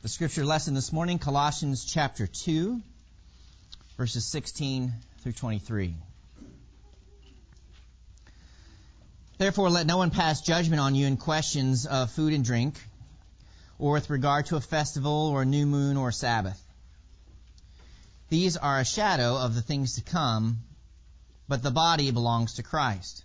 The scripture lesson this morning, Colossians chapter 2, verses 16 through 23. Therefore, let no one pass judgment on you in questions of food and drink, or with regard to a festival, or a new moon, or a Sabbath. These are a shadow of the things to come, but the body belongs to Christ.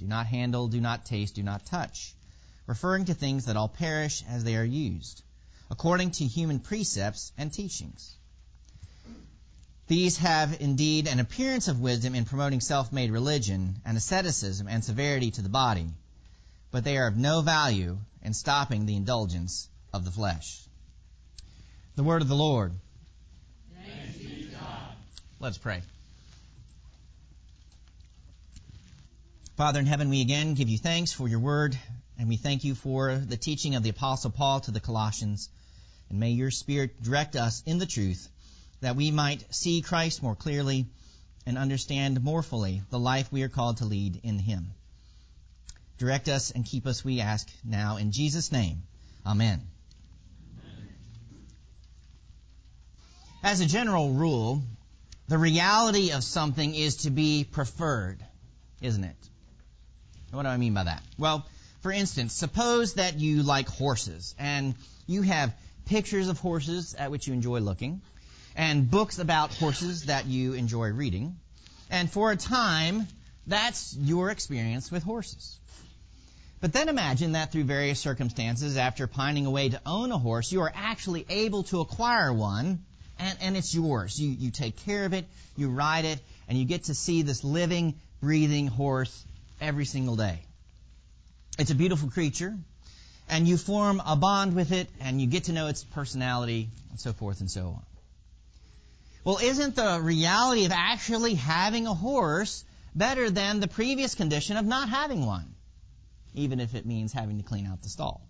Do not handle, do not taste, do not touch, referring to things that all perish as they are used, according to human precepts and teachings. These have indeed an appearance of wisdom in promoting self-made religion and asceticism and severity to the body, but they are of no value in stopping the indulgence of the flesh. The word of the Lord. Let's pray. Father in heaven, we again give you thanks for your word, and we thank you for the teaching of the Apostle Paul to the Colossians. And may your Spirit direct us in the truth that we might see Christ more clearly and understand more fully the life we are called to lead in him. Direct us and keep us, we ask now, in Jesus' name. Amen. As a general rule, the reality of something is to be preferred, isn't it? What do I mean by that? Well, for instance, suppose that you like horses and you have pictures of horses at which you enjoy looking and books about horses that you enjoy reading. And for a time, that's your experience with horses. But then imagine that through various circumstances, after pining away to own a horse, you are actually able to acquire one and, and it's yours. You, you take care of it, you ride it, and you get to see this living, breathing horse every single day. It's a beautiful creature, and you form a bond with it, and you get to know its personality, and so forth and so on. Well, isn't the reality of actually having a horse better than the previous condition of not having one? Even if it means having to clean out the stall.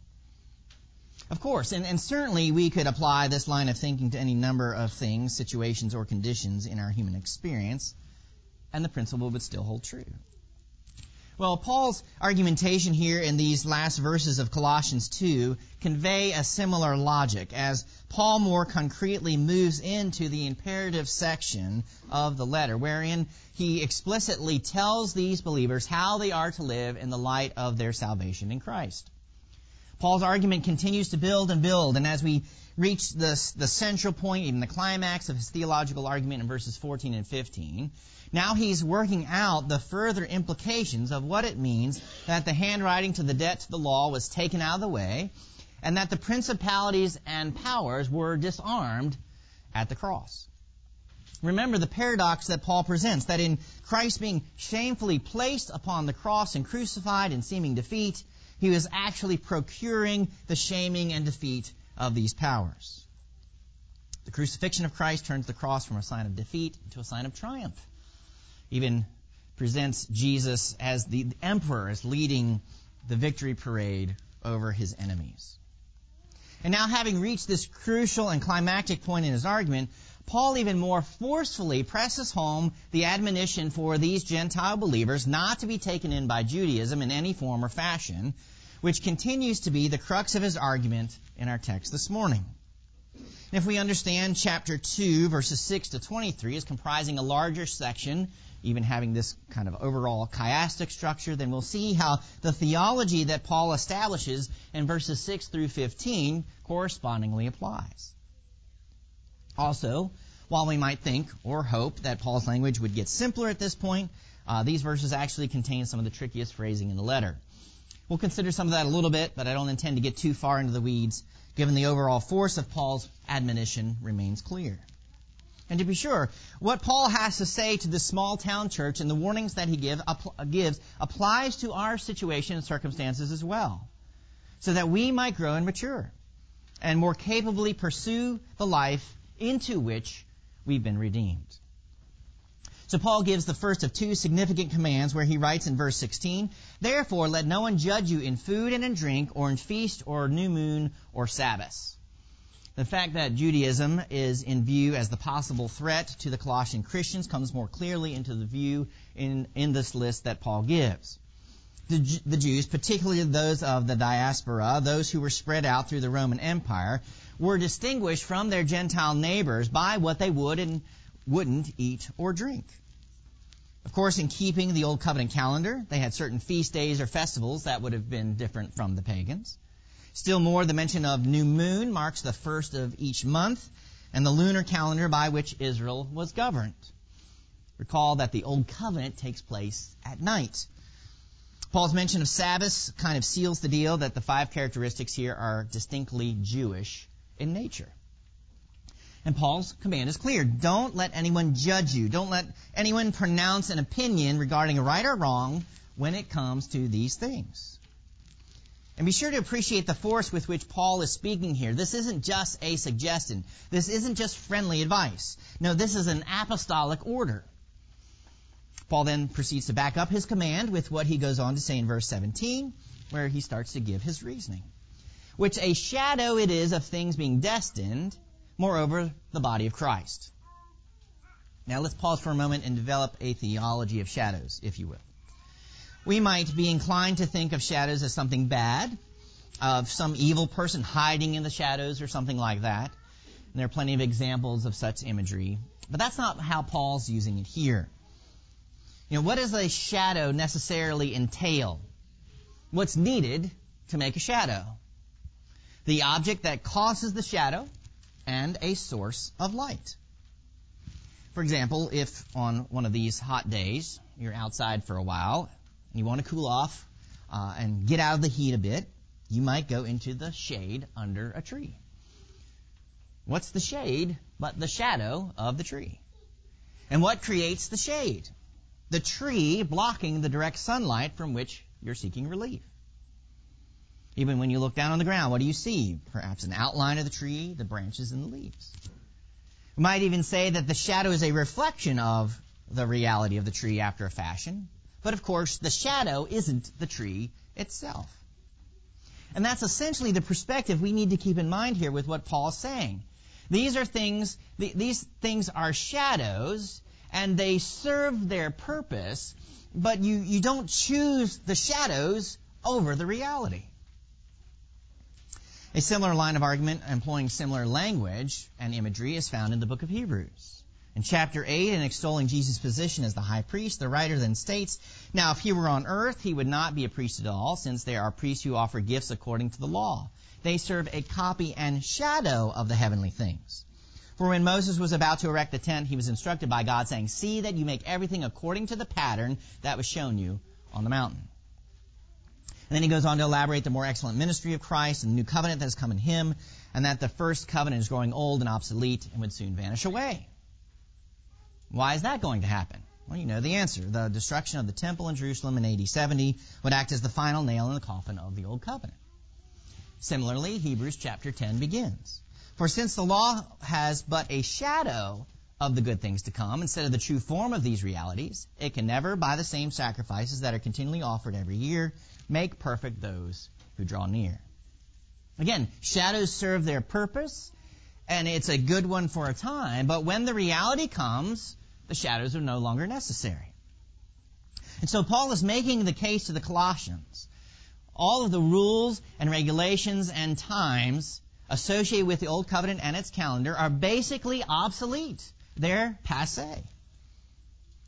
Of course, and, and, certainly we could apply this line of thinking to any number of things, situations, or conditions in our human experience, and the principle would still hold true. Well, Paul's argumentation here in these last verses of Colossians 2 convey a similar logic as Paul more concretely moves into the imperative section of the letter, wherein he explicitly tells these believers how they are to live in the light of their salvation in Christ. Paul's argument continues to build and build, and as we reach the, central point, even the climax of his theological argument in verses 14 and 15, now he's working out the further implications of what it means that the handwriting to the debt to the law was taken out of the way and that the principalities and powers were disarmed at the cross. Remember the paradox that Paul presents that in Christ being shamefully placed upon the cross and crucified in seeming defeat, he was actually procuring the shaming and defeat of these powers. The crucifixion of Christ turns the cross from a sign of defeat into a sign of triumph even presents Jesus as the emperor, as leading the victory parade over his enemies. And now, having reached this crucial and climactic point in his argument, Paul even more forcefully presses home the admonition for these Gentile believers not to be taken in by Judaism in any form or fashion, which continues to be the crux of his argument in our text this morning. If we understand chapter 2, verses 6 to 23 as comprising a larger section even having this kind of overall chiastic structure, then we'll see how the theology that Paul establishes in verses 6 through 15 correspondingly applies. Also, while we might think or hope that Paul's language would get simpler at this point, uh, these verses actually contain some of the trickiest phrasing in the letter. We'll consider some of that a little bit, but I don't intend to get too far into the weeds, given the overall force of Paul's admonition remains clear. And to be sure, what Paul has to say to this small town church and the warnings that he give, gives applies to our situation and circumstances as well, so that we might grow and mature and more capably pursue the life into which we've been redeemed. So Paul gives the first of two significant commands where he writes in verse 16, Therefore let no one judge you in food and in drink, or in feast, or new moon, or Sabbath. The fact that Judaism is in view as the possible threat to the Colossian Christians comes more clearly into the view in, in this list that Paul gives. The, the Jews, particularly those of the diaspora, those who were spread out through the Roman Empire, were distinguished from their Gentile neighbors by what they would and wouldn't eat or drink. Of course, in keeping the Old Covenant calendar, they had certain feast days or festivals that would have been different from the pagans. Still more, the mention of new moon marks the first of each month and the lunar calendar by which Israel was governed. Recall that the Old Covenant takes place at night. Paul's mention of Sabbath kind of seals the deal that the five characteristics here are distinctly Jewish in nature. And Paul's command is clear. Don't let anyone judge you. Don't let anyone pronounce an opinion regarding right or wrong when it comes to these things. And be sure to appreciate the force with which Paul is speaking here. This isn't just a suggestion. This isn't just friendly advice. No, this is an apostolic order. Paul then proceeds to back up his command with what he goes on to say in verse 17, where he starts to give his reasoning. Which a shadow it is of things being destined, moreover, the body of Christ. Now let's pause for a moment and develop a theology of shadows, if you will we might be inclined to think of shadows as something bad, of some evil person hiding in the shadows or something like that. And there are plenty of examples of such imagery. But that's not how Paul's using it here. You know, what does a shadow necessarily entail? What's needed to make a shadow? The object that causes the shadow and a source of light. For example, if on one of these hot days you're outside for a while you want to cool off uh, and get out of the heat a bit, you might go into the shade under a tree. What's the shade but the shadow of the tree? And what creates the shade? The tree blocking the direct sunlight from which you're seeking relief. Even when you look down on the ground, what do you see? Perhaps an outline of the tree, the branches and the leaves. We might even say that the shadow is a reflection of the reality of the tree after a fashion. But of course, the shadow isn't the tree itself. And that's essentially the perspective we need to keep in mind here with what Paul's saying. These are things, these things are shadows, and they serve their purpose, but you, you don't choose the shadows over the reality. A similar line of argument employing similar language and imagery is found in the book of Hebrews. In chapter 8, in extolling Jesus' position as the high priest, the writer then states, Now if he were on earth, he would not be a priest at all, since there are priests who offer gifts according to the law. They serve a copy and shadow of the heavenly things. For when Moses was about to erect the tent, he was instructed by God, saying, See that you make everything according to the pattern that was shown you on the mountain. And then he goes on to elaborate the more excellent ministry of Christ and the new covenant that has come in him, and that the first covenant is growing old and obsolete and would soon vanish away. Why is that going to happen? Well, you know the answer. The destruction of the temple in Jerusalem in AD 70 would act as the final nail in the coffin of the Old Covenant. Similarly, Hebrews chapter 10 begins. For since the law has but a shadow of the good things to come instead of the true form of these realities, it can never, by the same sacrifices that are continually offered every year, make perfect those who draw near. Again, shadows serve their purpose, and it's a good one for a time, but when the reality comes, the shadows are no longer necessary. And so Paul is making the case to the Colossians. All of the rules and regulations and times associated with the Old Covenant and its calendar are basically obsolete. They're passe.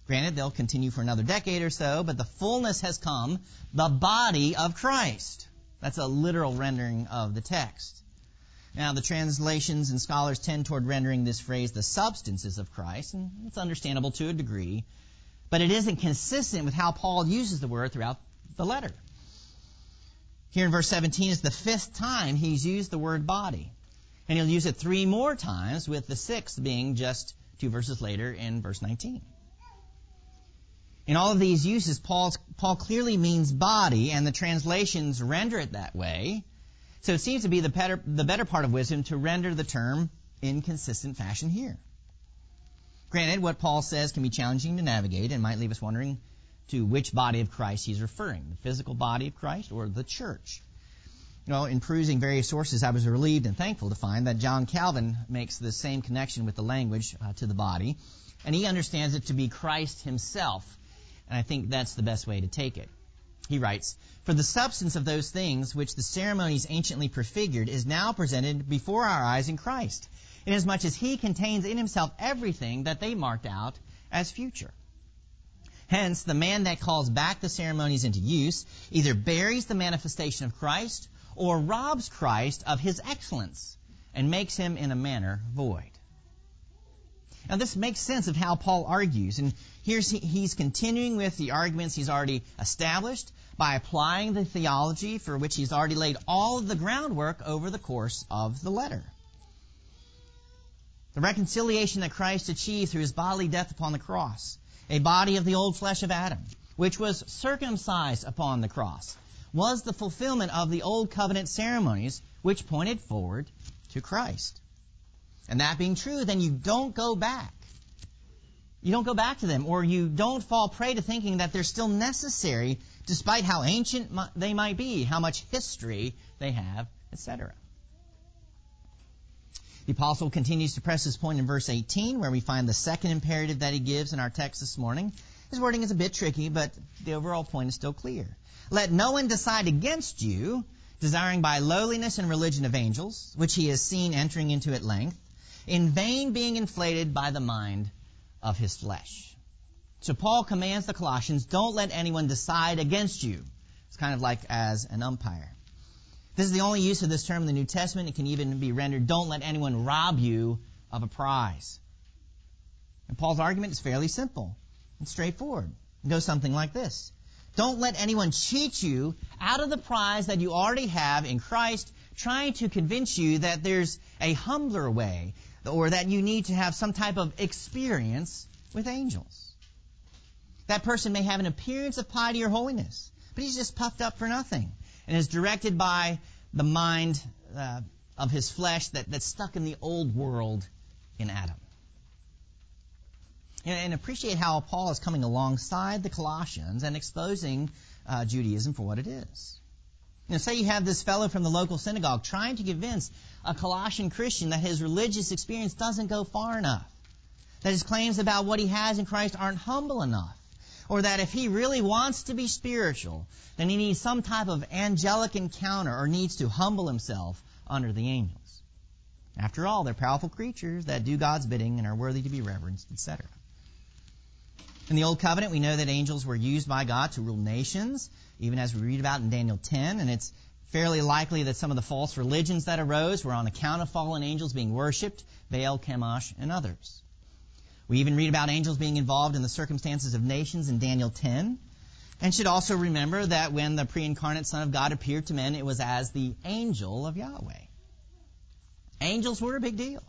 Granted, they'll continue for another decade or so, but the fullness has come, the body of Christ. That's a literal rendering of the text. Now, the translations and scholars tend toward rendering this phrase the substances of Christ, and it's understandable to a degree, but it isn't consistent with how Paul uses the word throughout the letter. Here in verse 17 is the fifth time he's used the word body. And he'll use it three more times, with the sixth being just two verses later in verse 19. In all of these uses, Paul's, Paul clearly means body, and the translations render it that way. So it seems to be the better, the better part of wisdom to render the term in consistent fashion here. Granted, what Paul says can be challenging to navigate and might leave us wondering to which body of Christ he's referring, the physical body of Christ or the church. Know, in perusing various sources, I was relieved and thankful to find that John Calvin makes the same connection with the language uh, to the body, and he understands it to be Christ himself, and I think that's the best way to take it. He writes, For the substance of those things which the ceremonies anciently prefigured is now presented before our eyes in Christ, inasmuch as he contains in himself everything that they marked out as future. Hence, the man that calls back the ceremonies into use either buries the manifestation of Christ or robs Christ of his excellence and makes him in a manner void. Now this makes sense of how Paul argues, and here's he's continuing with the arguments he's already established by applying the theology for which he's already laid all of the groundwork over the course of the letter. The reconciliation that Christ achieved through his bodily death upon the cross, a body of the old flesh of Adam, which was circumcised upon the cross, was the fulfillment of the old covenant ceremonies which pointed forward to Christ. And that being true, then you don't go back. You don't go back to them, or you don't fall prey to thinking that they're still necessary despite how ancient they might be, how much history they have, etc. The apostle continues to press his point in verse 18, where we find the second imperative that he gives in our text this morning. His wording is a bit tricky, but the overall point is still clear. Let no one decide against you, desiring by lowliness and religion of angels, which he has seen entering into at length, in vain being inflated by the mind of his flesh. So Paul commands the Colossians, don't let anyone decide against you. It's kind of like as an umpire. This is the only use of this term in the New Testament. It can even be rendered, don't let anyone rob you of a prize. And Paul's argument is fairly simple and straightforward. It goes something like this. Don't let anyone cheat you out of the prize that you already have in Christ, trying to convince you that there's a humbler way or that you need to have some type of experience with angels. That person may have an appearance of piety or holiness, but he's just puffed up for nothing and is directed by the mind uh, of his flesh that, that's stuck in the old world in Adam and appreciate how Paul is coming alongside the Colossians and exposing uh, Judaism for what it is. Know, say you have this fellow from the local synagogue trying to convince a Colossian Christian that his religious experience doesn't go far enough, that his claims about what he has in Christ aren't humble enough, or that if he really wants to be spiritual, then he needs some type of angelic encounter or needs to humble himself under the angels. After all, they're powerful creatures that do God's bidding and are worthy to be reverenced, etc. In the Old Covenant, we know that angels were used by God to rule nations, even as we read about in Daniel 10, and it's fairly likely that some of the false religions that arose were on account of fallen angels being worshipped, Baal, Chemosh, and others. We even read about angels being involved in the circumstances of nations in Daniel 10, and should also remember that when the pre-incarnate Son of God appeared to men, it was as the angel of Yahweh. Angels were a big deal.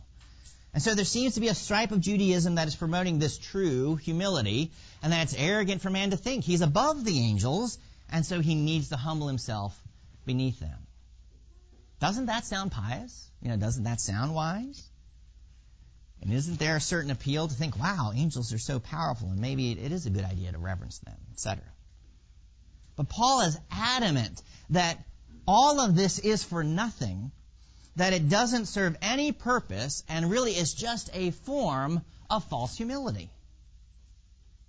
And so there seems to be a stripe of Judaism that is promoting this true humility, and that it's arrogant for man to think he's above the angels, and so he needs to humble himself beneath them. Doesn't that sound pious? You know, doesn't that sound wise? And isn't there a certain appeal to think, wow, angels are so powerful, and maybe it is a good idea to reverence them, etc. But Paul is adamant that all of this is for nothing that it doesn't serve any purpose and really is just a form of false humility.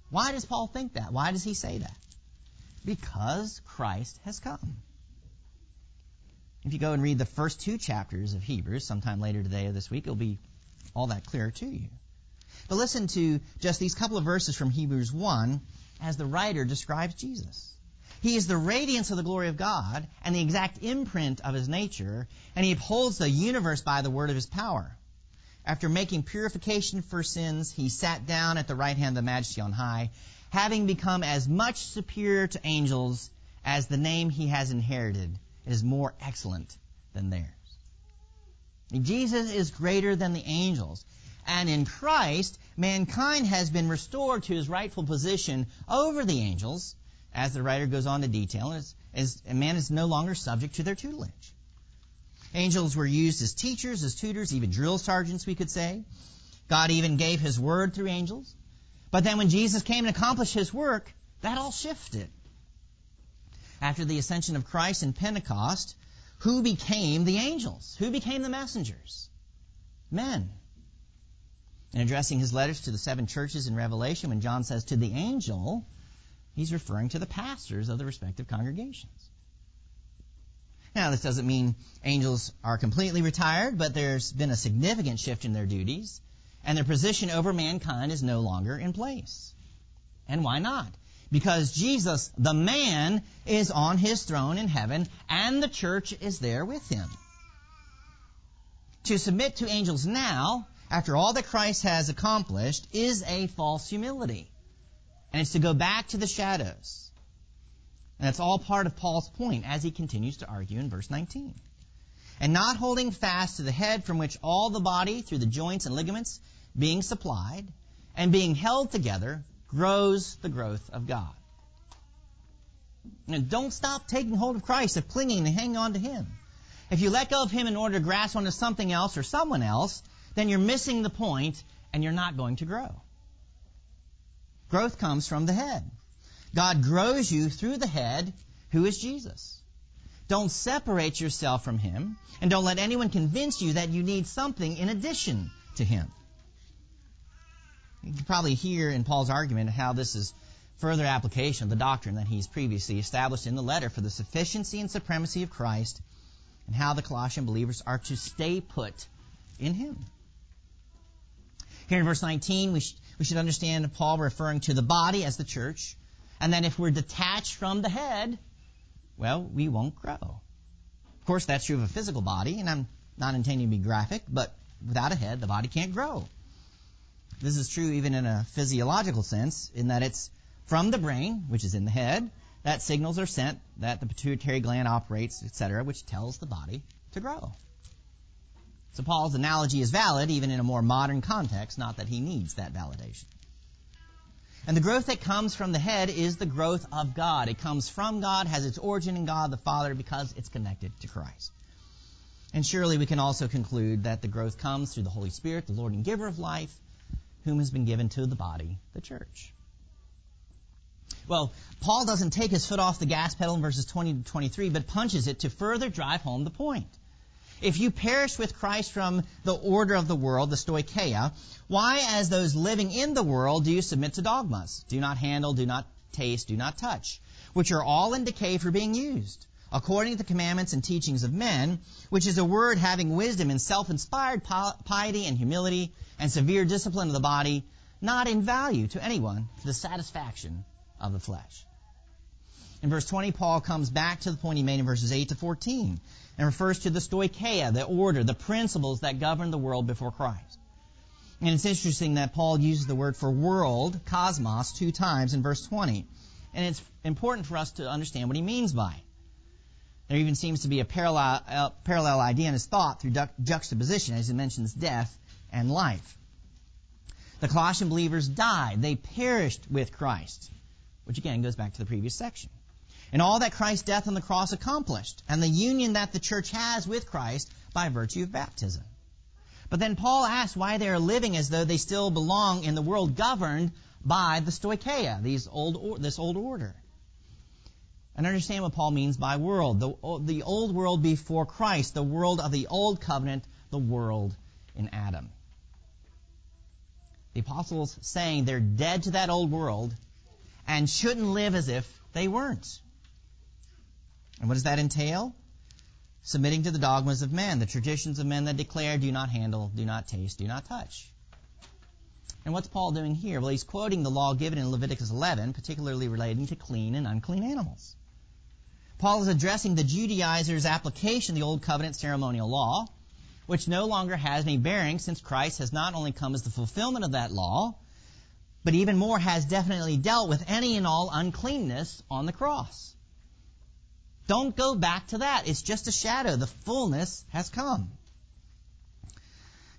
Why does Paul think that? Why does he say that? Because Christ has come. If you go and read the first two chapters of Hebrews sometime later today or this week, it'll be all that clear to you. But listen to just these couple of verses from Hebrews 1 as the writer describes Jesus. He is the radiance of the glory of God and the exact imprint of his nature, and he upholds the universe by the word of his power. After making purification for sins, he sat down at the right hand of the majesty on high, having become as much superior to angels as the name he has inherited is more excellent than theirs. Jesus is greater than the angels. And in Christ, mankind has been restored to his rightful position over the angels as the writer goes on to detail, is, is man is no longer subject to their tutelage. Angels were used as teachers, as tutors, even drill sergeants, we could say. God even gave his word through angels. But then when Jesus came and accomplished his work, that all shifted. After the ascension of Christ and Pentecost, who became the angels? Who became the messengers? Men. In addressing his letters to the seven churches in Revelation, when John says to the angel, he's referring to the pastors of the respective congregations. Now, this doesn't mean angels are completely retired, but there's been a significant shift in their duties, and their position over mankind is no longer in place. And why not? Because Jesus, the man, is on his throne in heaven, and the church is there with him. To submit to angels now, after all that Christ has accomplished, is a false humility. And it's to go back to the shadows. And that's all part of Paul's point as he continues to argue in verse 19. And not holding fast to the head from which all the body, through the joints and ligaments, being supplied and being held together, grows the growth of God. And don't stop taking hold of Christ, of clinging and hanging on to Him. If you let go of Him in order to grasp onto something else or someone else, then you're missing the point and you're not going to grow. Growth comes from the head. God grows you through the head, who is Jesus. Don't separate yourself from Him, and don't let anyone convince you that you need something in addition to Him. You can probably hear in Paul's argument how this is further application of the doctrine that he's previously established in the letter for the sufficiency and supremacy of Christ and how the Colossian believers are to stay put in Him. Here in verse 19, we, we should understand Paul referring to the body as the church, and then if we're detached from the head, well, we won't grow. Of course, that's true of a physical body, and I'm not intending to be graphic, but without a head, the body can't grow. This is true even in a physiological sense, in that it's from the brain, which is in the head, that signals are sent that the pituitary gland operates, etc., which tells the body to grow. So Paul's analogy is valid even in a more modern context, not that he needs that validation. And the growth that comes from the head is the growth of God. It comes from God, has its origin in God the Father because it's connected to Christ. And surely we can also conclude that the growth comes through the Holy Spirit, the Lord and giver of life, whom has been given to the body, the church. Well, Paul doesn't take his foot off the gas pedal in verses 20 to 23, but punches it to further drive home the point. If you perish with Christ from the order of the world, the stoicheia, why, as those living in the world, do you submit to dogmas? Do not handle, do not taste, do not touch, which are all in decay for being used, according to the commandments and teachings of men, which is a word having wisdom and self-inspired piety and humility and severe discipline of the body, not in value to anyone for the satisfaction of the flesh. In verse 20, Paul comes back to the point he made in verses 8 to 14 and refers to the stoicheia, the order, the principles that govern the world before Christ. And it's interesting that Paul uses the word for world, cosmos, two times in verse 20. And it's important for us to understand what he means by it. There even seems to be a parallel, parallel idea in his thought through juxtaposition as he mentions death and life. The Colossian believers died. They perished with Christ, which again goes back to the previous section and all that Christ's death on the cross accomplished, and the union that the church has with Christ by virtue of baptism. But then Paul asks why they are living as though they still belong in the world governed by the stoicheia, these old, this old order. And understand what Paul means by world. The, the old world before Christ, the world of the old covenant, the world in Adam. The apostles saying they're dead to that old world and shouldn't live as if they weren't. And what does that entail? Submitting to the dogmas of men, the traditions of men that declare, do not handle, do not taste, do not touch. And what's Paul doing here? Well, he's quoting the law given in Leviticus 11, particularly relating to clean and unclean animals. Paul is addressing the Judaizers' application of the Old Covenant ceremonial law, which no longer has any bearing since Christ has not only come as the fulfillment of that law, but even more has definitely dealt with any and all uncleanness on the cross. Don't go back to that. It's just a shadow. The fullness has come.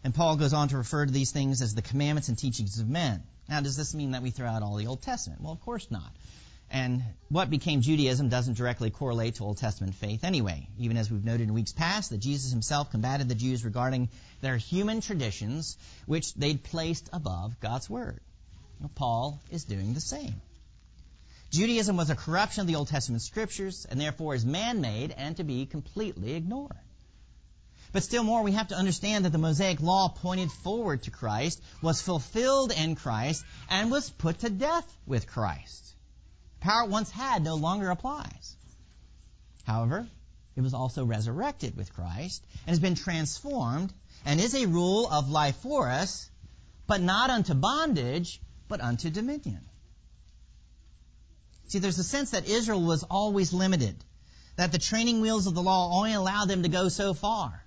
And Paul goes on to refer to these things as the commandments and teachings of men. Now, does this mean that we throw out all the Old Testament? Well, of course not. And what became Judaism doesn't directly correlate to Old Testament faith anyway, even as we've noted in weeks past that Jesus himself combated the Jews regarding their human traditions, which they'd placed above God's Word. Well, Paul is doing the same. Judaism was a corruption of the Old Testament scriptures and therefore is man-made and to be completely ignored. But still more, we have to understand that the Mosaic law pointed forward to Christ, was fulfilled in Christ, and was put to death with Christ power it once had no longer applies. However, it was also resurrected with Christ and has been transformed and is a rule of life for us, but not unto bondage, but unto dominion. See, there's a sense that Israel was always limited, that the training wheels of the law only allowed them to go so far.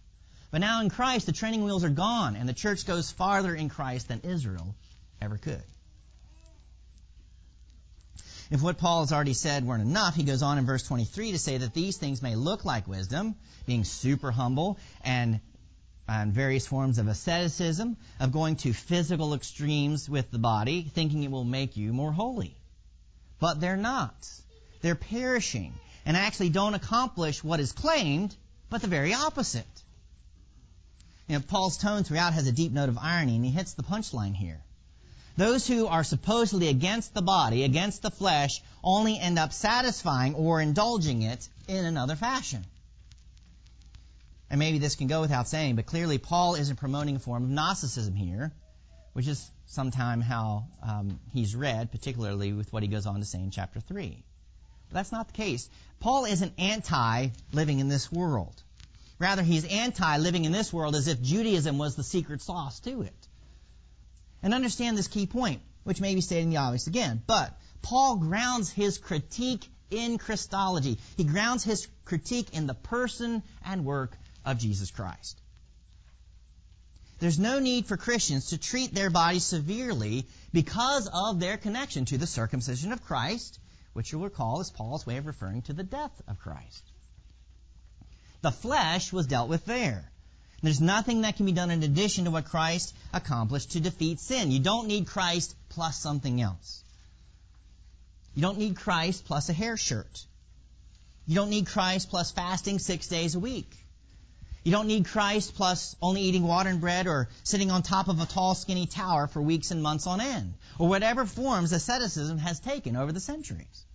But now in Christ, the training wheels are gone, and the church goes farther in Christ than Israel ever could. If what Paul has already said weren't enough, he goes on in verse 23 to say that these things may look like wisdom, being super humble and and various forms of asceticism, of going to physical extremes with the body, thinking it will make you more holy. But they're not. They're perishing and actually don't accomplish what is claimed, but the very opposite. You know, Paul's tone throughout has a deep note of irony, and he hits the punchline here. Those who are supposedly against the body, against the flesh, only end up satisfying or indulging it in another fashion. And maybe this can go without saying, but clearly Paul isn't promoting a form of Gnosticism here, which is sometime how um, he's read, particularly with what he goes on to say in chapter 3. But that's not the case. Paul isn't anti living in this world. Rather, he's anti living in this world as if Judaism was the secret sauce to it. And understand this key point, which may be stating the obvious again, but Paul grounds his critique in Christology. He grounds his critique in the person and work of Jesus Christ. There's no need for Christians to treat their bodies severely because of their connection to the circumcision of Christ, which you'll recall is Paul's way of referring to the death of Christ. The flesh was dealt with there. There's nothing that can be done in addition to what Christ accomplished to defeat sin. You don't need Christ plus something else. You don't need Christ plus a hair shirt. You don't need Christ plus fasting six days a week. You don't need Christ plus only eating water and bread or sitting on top of a tall, skinny tower for weeks and months on end, or whatever forms asceticism has taken over the centuries.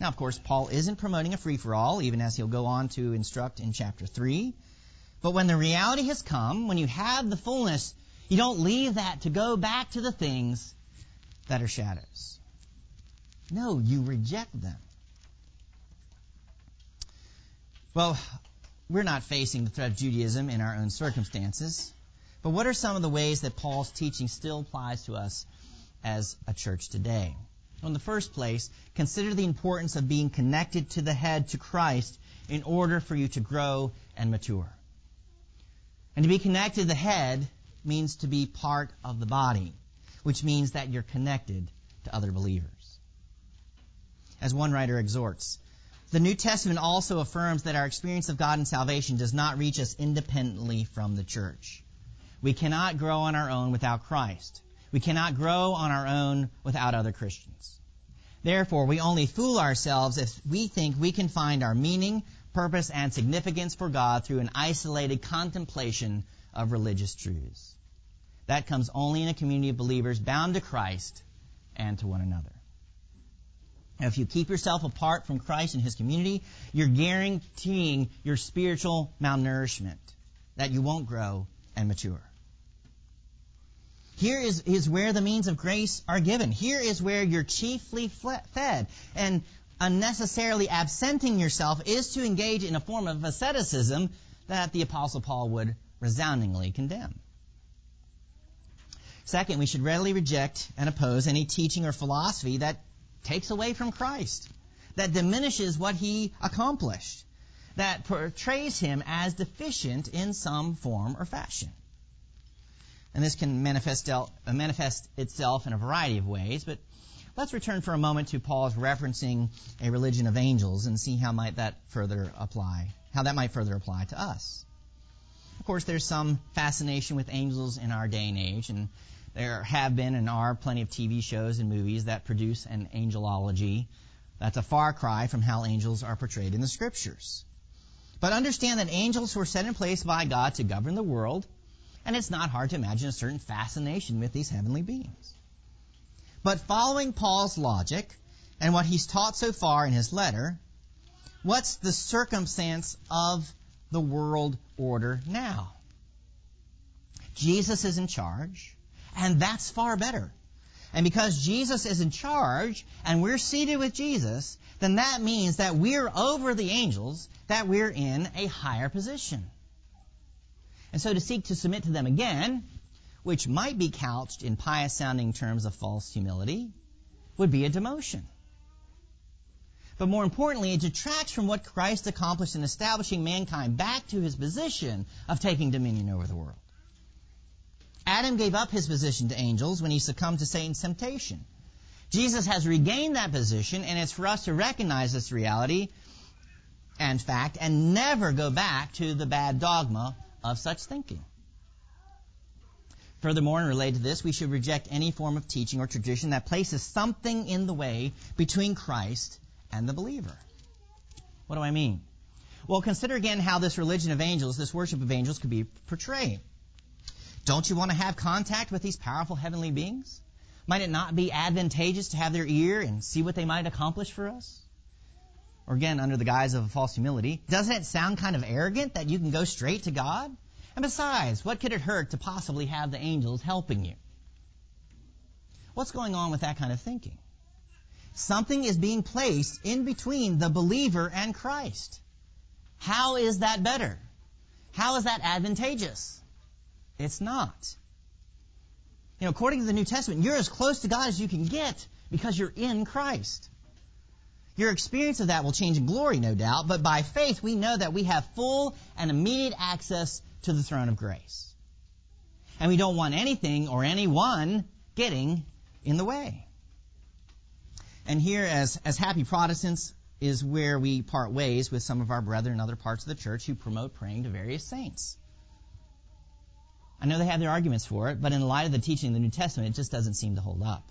Now, of course, Paul isn't promoting a free for all, even as he'll go on to instruct in chapter 3. But when the reality has come, when you have the fullness, you don't leave that to go back to the things that are shadows. No, you reject them. Well, we're not facing the threat of Judaism in our own circumstances. But what are some of the ways that Paul's teaching still applies to us as a church today? Well, in the first place, consider the importance of being connected to the head, to Christ, in order for you to grow and mature. And to be connected to the head means to be part of the body, which means that you're connected to other believers. As one writer exhorts, the New Testament also affirms that our experience of God and salvation does not reach us independently from the church. We cannot grow on our own without Christ. We cannot grow on our own without other Christians. Therefore, we only fool ourselves if we think we can find our meaning, purpose, and significance for God through an isolated contemplation of religious truths. That comes only in a community of believers bound to Christ and to one another. If you keep yourself apart from Christ and His community, you're guaranteeing your spiritual malnourishment, that you won't grow and mature. Here is, is where the means of grace are given. Here is where you're chiefly fed. And unnecessarily absenting yourself is to engage in a form of asceticism that the Apostle Paul would resoundingly condemn. Second, we should readily reject and oppose any teaching or philosophy that takes away from Christ, that diminishes what he accomplished, that portrays him as deficient in some form or fashion. And this can manifest, manifest itself in a variety of ways, but Let's return for a moment to Paul's referencing a religion of angels and see how might that further apply, how that might further apply to us. Of course, there's some fascination with angels in our day and age, and There have been and are plenty of TV shows and movies that produce an angelology. That's a far cry from how angels are portrayed in the scriptures. But understand that angels were set in place by God to govern the world, and it's not hard to imagine a certain fascination with these heavenly beings. But following Paul's logic and what he's taught so far in his letter, what's the circumstance of the world order now? Jesus is in charge, and that's far better. And because Jesus is in charge and we're seated with Jesus, then that means that we're over the angels, that we're in a higher position. And so to seek to submit to them again, which might be couched in pious sounding terms of false humility, would be a demotion. But more importantly, it detracts from what Christ accomplished in establishing mankind back to his position of taking dominion over the world. Adam gave up his position to angels when he succumbed to Satan's temptation. Jesus has regained that position, and it's for us to recognize this reality and fact and never go back to the bad dogma of such thinking. Furthermore, and related to this, we should reject any form of teaching or tradition that places something in the way between Christ and the believer. What do I mean? Well, consider again how this religion of angels, this worship of angels, could be portrayed. Don't you want to have contact with these powerful heavenly beings? Might it not be advantageous to have their ear and see what they might accomplish for us? Or again, under the guise of a false humility, doesn't it sound kind of arrogant that you can go straight to God? And besides, what could it hurt to possibly have the angels helping you? What's going on with that kind of thinking? Something is being placed in between the believer and Christ. How is that better? How is that advantageous? It's not. You know, according to the New Testament, you're as close to God as you can get because you're in Christ. Your experience of that will change in glory, no doubt, but by faith we know that we have full and immediate access to the throne of grace. And we don't want anything or anyone getting in the way. And here, as, as happy Protestants, is where we part ways with some of our brethren in other parts of the church who promote praying to various saints. I know they have their arguments for it, but in light of the teaching of the New Testament, it just doesn't seem to hold up.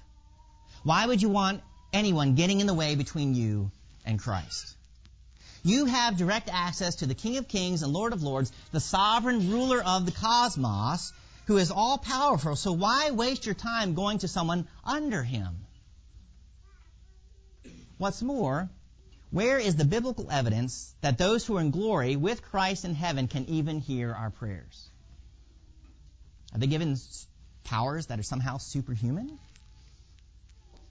Why would you want anyone getting in the way between you and Christ? You have direct access to the King of Kings and Lord of Lords, the sovereign ruler of the cosmos, who is all powerful. So why waste your time going to someone under him? What's more, where is the biblical evidence that those who are in glory with Christ in heaven can even hear our prayers? Are they given powers that are somehow superhuman?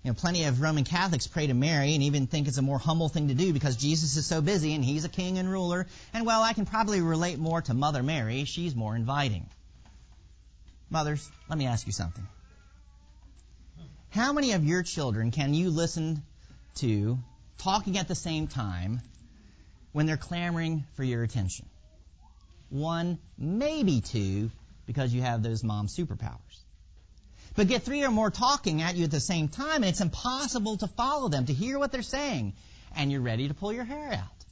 You know, plenty of Roman Catholics pray to Mary and even think it's a more humble thing to do because Jesus is so busy and he's a king and ruler. And well, I can probably relate more to Mother Mary. She's more inviting. Mothers, let me ask you something. How many of your children can you listen to talking at the same time when they're clamoring for your attention? One, maybe two, because you have those mom superpowers. But get three or more talking at you at the same time, and it's impossible to follow them, to hear what they're saying, and you're ready to pull your hair out.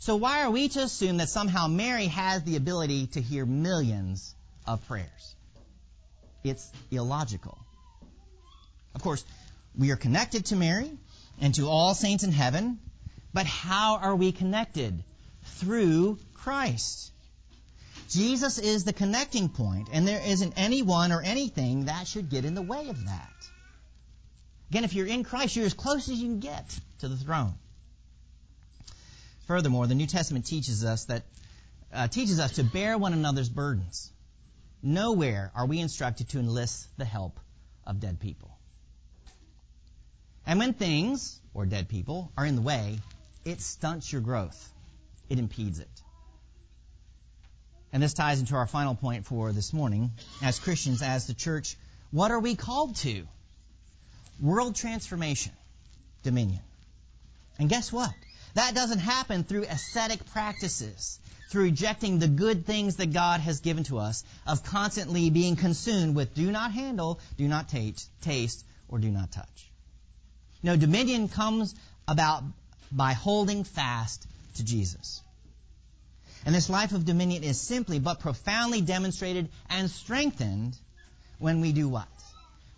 So why are we to assume that somehow Mary has the ability to hear millions of prayers? It's illogical. Of course, we are connected to Mary and to all saints in heaven, but how are we connected? Through Christ. Jesus is the connecting point, and there isn't anyone or anything that should get in the way of that. Again, if you're in Christ, you're as close as you can get to the throne. Furthermore, the New Testament teaches us that uh, teaches us to bear one another's burdens. Nowhere are we instructed to enlist the help of dead people. And when things, or dead people, are in the way, it stunts your growth. It impedes it. And this ties into our final point for this morning. As Christians, as the church, what are we called to? World transformation, dominion. And guess what? That doesn't happen through ascetic practices, through rejecting the good things that God has given to us, of constantly being consumed with do not handle, do not taste, taste, or do not touch. No, dominion comes about by holding fast to Jesus. And this life of dominion is simply but profoundly demonstrated and strengthened when we do what?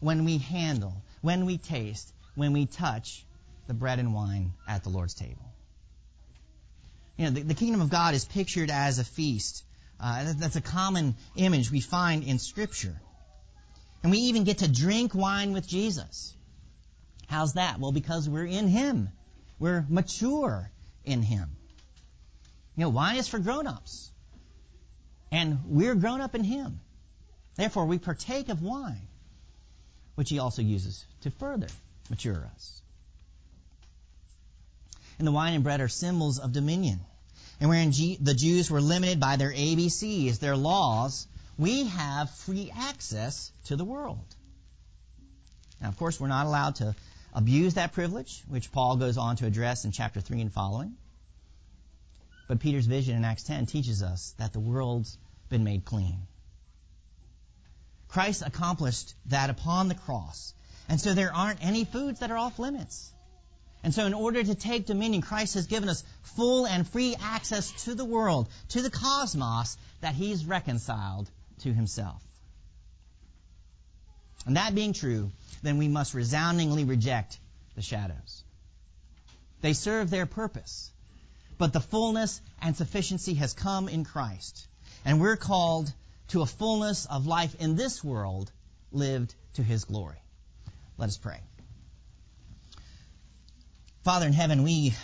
When we handle, when we taste, when we touch the bread and wine at the Lord's table. You know, the, the kingdom of God is pictured as a feast. Uh, that's a common image we find in Scripture. And we even get to drink wine with Jesus. How's that? Well, because we're in Him. We're mature in Him. You know, wine is for grown-ups. And we're grown up in Him. Therefore, we partake of wine, which He also uses to further mature us. And the wine and bread are symbols of dominion. And wherein G- the Jews were limited by their ABCs, their laws, we have free access to the world. Now, of course, we're not allowed to abuse that privilege, which Paul goes on to address in chapter 3 and following. But Peter's vision in Acts 10 teaches us that the world's been made clean. Christ accomplished that upon the cross. And so there aren't any foods that are off limits. And so in order to take dominion, Christ has given us full and free access to the world, to the cosmos that he's reconciled to himself. And that being true, then we must resoundingly reject the shadows. They serve their purpose, but the fullness and sufficiency has come in Christ. And we're called to a fullness of life in this world lived to his glory. Let us pray. Father in heaven, we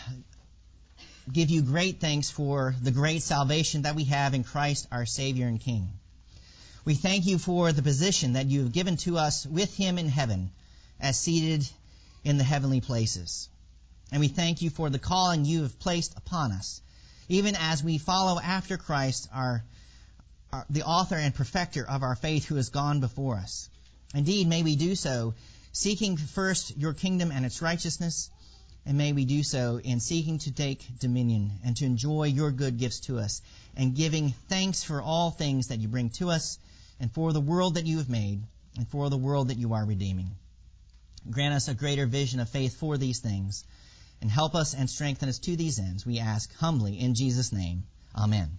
give you great thanks for the great salvation that we have in Christ our Savior and King. We thank you for the position that you have given to us with him in heaven as seated in the heavenly places. And we thank you for the calling you have placed upon us, even as we follow after Christ, our, our, the author and perfecter of our faith who has gone before us. Indeed, may we do so seeking first your kingdom and its righteousness, and may we do so in seeking to take dominion and to enjoy your good gifts to us, and giving thanks for all things that you bring to us and for the world that you have made, and for the world that you are redeeming. Grant us a greater vision of faith for these things, and help us and strengthen us to these ends, we ask humbly in Jesus' name. Amen.